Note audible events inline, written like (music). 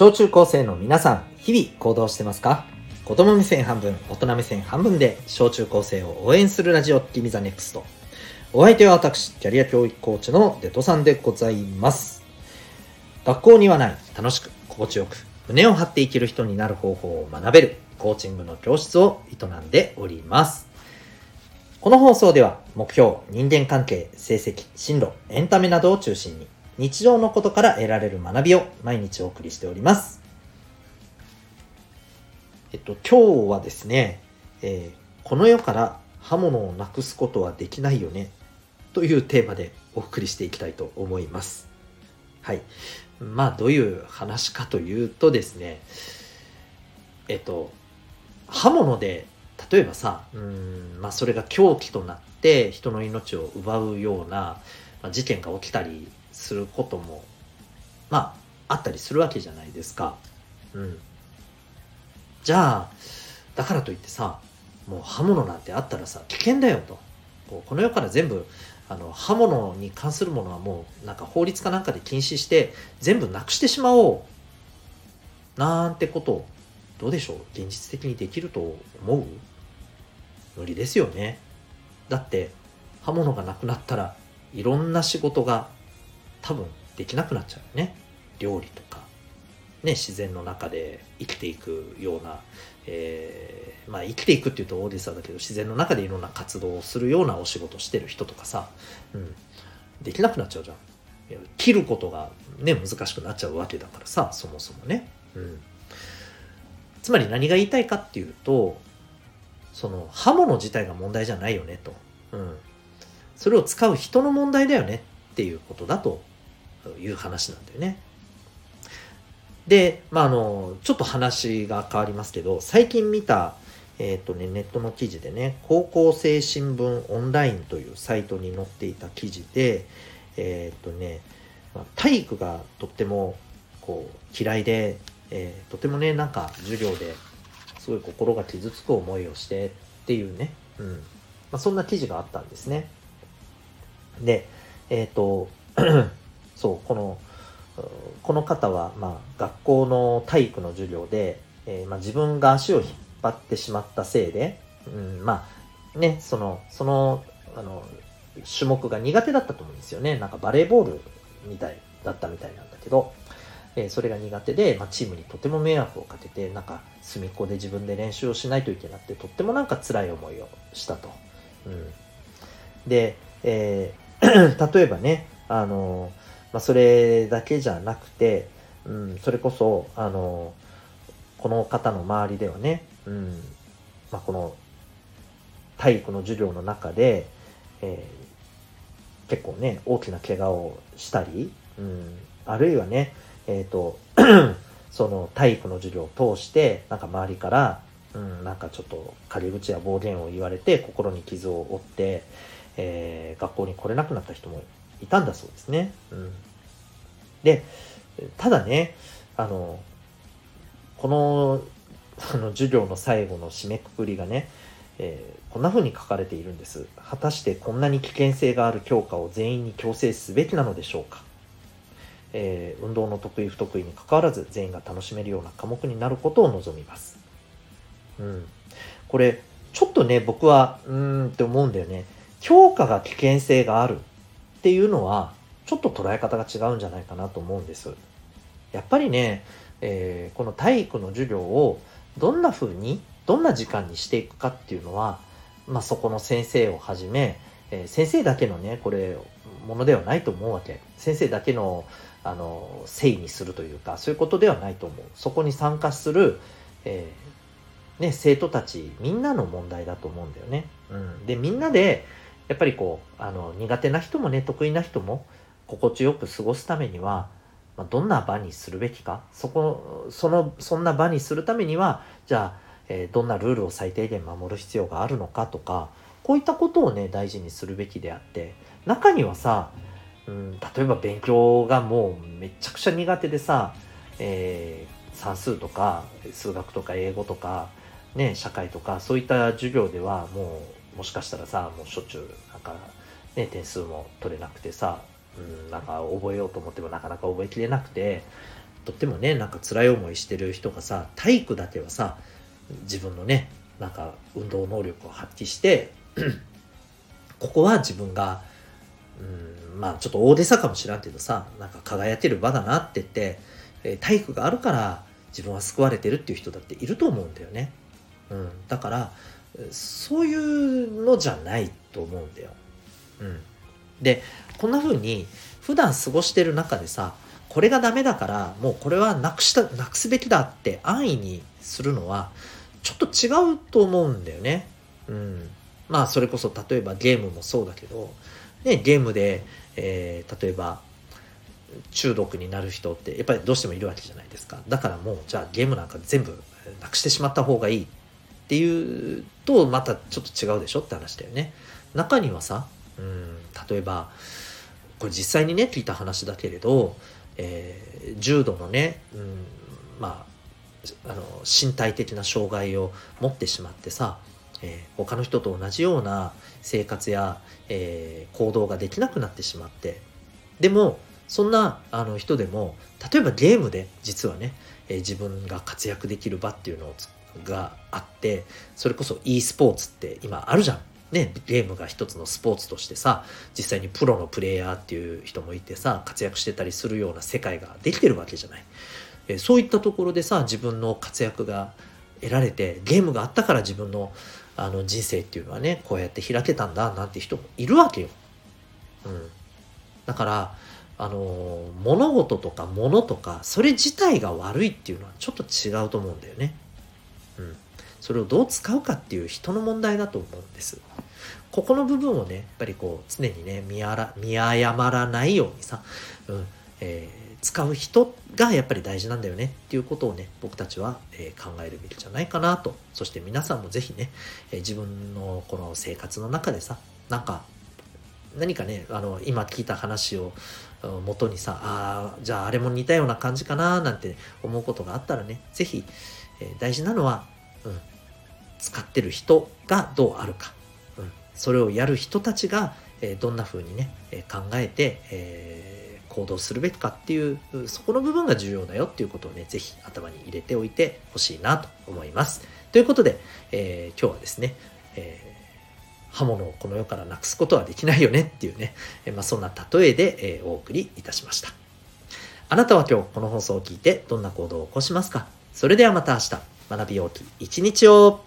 小中高生の皆さん、日々行動してますか？子供目線半分、大人目線半分で小中高生を応援するラジオ、君 the NEXT。お相手は私、キャリア教育コーチのデトさんでございます。学校にはない、楽しく、心地よく、胸を張って生きる人になる方法を学べる、コーチングの教室を営んでおります。この放送では、目標、人間関係、成績、進路、エンタメなどを中心に、日常のことから得られる学びを毎日お送りしております。えっと、今日はですね、えーこの世から刃物をなくすことはできないよね、というテーマでお送りしていきたいと思います。はい。まあ、どういう話かというとですね、えっと、刃物で、例えばさ、うーん、まあ、それが凶器となって人の命を奪うような、まあ、事件が起きたりすることも、まあ、あったりするわけじゃないですか。うん。じゃあ、だからといってさ、もう刃物なんてあったらさ、危険だよと。こうこの世から全部、あの、刃物に関するものはもう、なんか法律かなんかで禁止して、全部なくしてしまおう。なんてこと、どうでしょう？現実的にできると思う？無理ですよね。だって、刃物がなくなったら、いろんな仕事が多分できなくなっちゃうね。料理とか、ね、自然の中で生きていくような、えーまあ生きていくっていうと大げさだけど、自然の中でいろんな活動をするようなお仕事してる人とかさ、うん、できなくなっちゃうじゃん。切ることがね、難しくなっちゃうわけだからさ、そもそもね。うん。つまり何が言いたいかっていうと、その刃物自体が問題じゃないよねと。うん。それを使う人の問題だよねっていうことだとという話なんだよね。で、まあ、あの、ちょっと話が変わりますけど、最近見た、えっ、とね、ネットの記事でね、高校生新聞オンラインというサイトに載っていた記事で、えっ、とね、体育がとってもこう嫌いで、えーとてもね、なんか授業ですごい心が傷つく思いをしてっていうね、うん。まあ、そんな記事があったんですね。で、えっ、と、そう、この、この方は、まあ、学校の体育の授業で、えーまあ、自分が足を引っ張ってしまったせいで、うん、まあ、ね、その、その、あの、種目が苦手だったと思うんですよね。なんかバレーボールみたいだったみたいなんだけど、えーそれが苦手で、まあ、チームにとても迷惑をかけて、なんか隅っこで自分で練習をしないといけなくて、とってもなんか辛い思いをしたと。うん、で、えー (clears throat) 例えばね、あのまあ、それだけじゃなくて、うん、それこそ、あのこの方の周りではね、うんまあ、この体育の授業の中で、えー結構ね、大きな怪我をしたり、うん、あるいはね、えっ、と、(clears throat) その体育の授業を通して、なんか周りから、うん、なんかちょっと陰口や暴言を言われて、心に傷を負って、えー学校に来れなくなった人もいたんだそうですね。うん、で、ただね、あの、この、あの授業の最後の締めくくりがね、えーこんな風に書かれているんです。果たしてこんなに危険性がある教科を全員に強制すべきなのでしょうか、えー運動の得意不得意に関わらず全員が楽しめるような科目になることを望みます。うん。これ、ちょっとね、僕は、うーんって思うんだよね。教科が危険性があるっていうのは、ちょっと捉え方が違うんじゃないかなと思うんです。やっぱりね、えーこの体育の授業をどんな風に、どんな時間にしていくかっていうのは、まあ、そこの先生をはじめ、えー先生だけのね、これ、ものではないと思うわけ。先生だけの、あの、せいにするというか、そういうことではないと思う。そこに参加する、えーね、生徒たち、みんなの問題だと思うんだよね。うん。で、みんなで、やっぱりこう、あの、苦手な人もね、得意な人も、心地よく過ごすためには、まあ、どんな場にするべきか、そこ、その、そんな場にするためには、じゃあ、えーどんなルールを最低限守る必要があるのかとか、こういったことをね、大事にするべきであって、中にはさ、うん、例えば勉強がもうめちゃくちゃ苦手でさ、えー算数とか数学とか英語とか、ね、社会とかそういった授業ではもうもしかしたらさもうしょっちゅうなんか、ね、点数も取れなくてさ、うん、なんか覚えようと思ってもなかなか覚えきれなくてとってもねなんか辛い思いしてる人がさ体育だけはさ自分のねなんか運動能力を発揮して (clears throat) ここは自分がうんまあちょっと大げさかもしらんけどさなんか輝ける場だなって言って、え体育があるから自分は救われてるっていう人だっていると思うんだよね。うん、だからそういうのじゃないと思うんだよ。うん、でこんな風に普段過ごしてる中でさこれがダメだからもうこれはなくしたなくすべきだって安易にするのはちょっと違うと思うんだよね。うん、まあそれこそ例えばゲームもそうだけど、ね、ゲームで、えー、例えば中毒になる人ってやっぱりどうしてもいるわけじゃないですかだからもうじゃあゲームなんか全部なくしてしまった方がいいっていうとまたちょっと違うでしょって話だよね。中にはさ、うん、例えばこれ実際にね聞いた話だけれど、えー、重度のね、うん、まああの身体的な障害を持ってしまってさ、えー、他の人と同じような生活や、えー、行動ができなくなってしまって。でもそんなあの人でも例えばゲームで実はね、えー、自分が活躍できる場っていうのをがあってそれこそ e スポーツって今あるじゃん。ね、ゲームが一つのスポーツとしてさ実際にプロのプレイヤーっていう人もいてさ活躍してたりするような世界ができてるわけじゃない、え、そういったところでさ自分の活躍が得られてゲームがあったから自分のあの人生っていうのはねこうやって開けたんだなんて人もいるわけよ、うん、だからあの物事とか物とかそれ自体が悪いっていうのはちょっと違うと思うんだよね。それをどう使うかっていう人の問題だと思うんです。ここの部分をねやっぱりこう常にね見あら見誤らないようにさ、うんえー、使う人がやっぱり大事なんだよねっていうことをね僕たちは、えー、考えるべきじゃないかなとそして皆さんも是非ね、えー、自分のこの生活の中でさなんか何かねあの今聞いた話を元にさああじゃああれも似たような感じかななんて思うことがあったらね是非、えー、大事なのは、うん、使ってる人がどうあるか、うん、それをやる人たちが、え、どんな風にね、え、考えて、えー、行動するべきかっていうそこの部分が重要だよっていうことをね是非頭に入れておいてほしいなと思います。ということで、え今日はですね、えー刃物をこの世からなくすことはできないよねっていうね、えまあ、そんな例えで、えお送りいたしました。あなたは今日この放送を聞いてどんな行動を起こしますか？それではまた明日、学びようき一日を。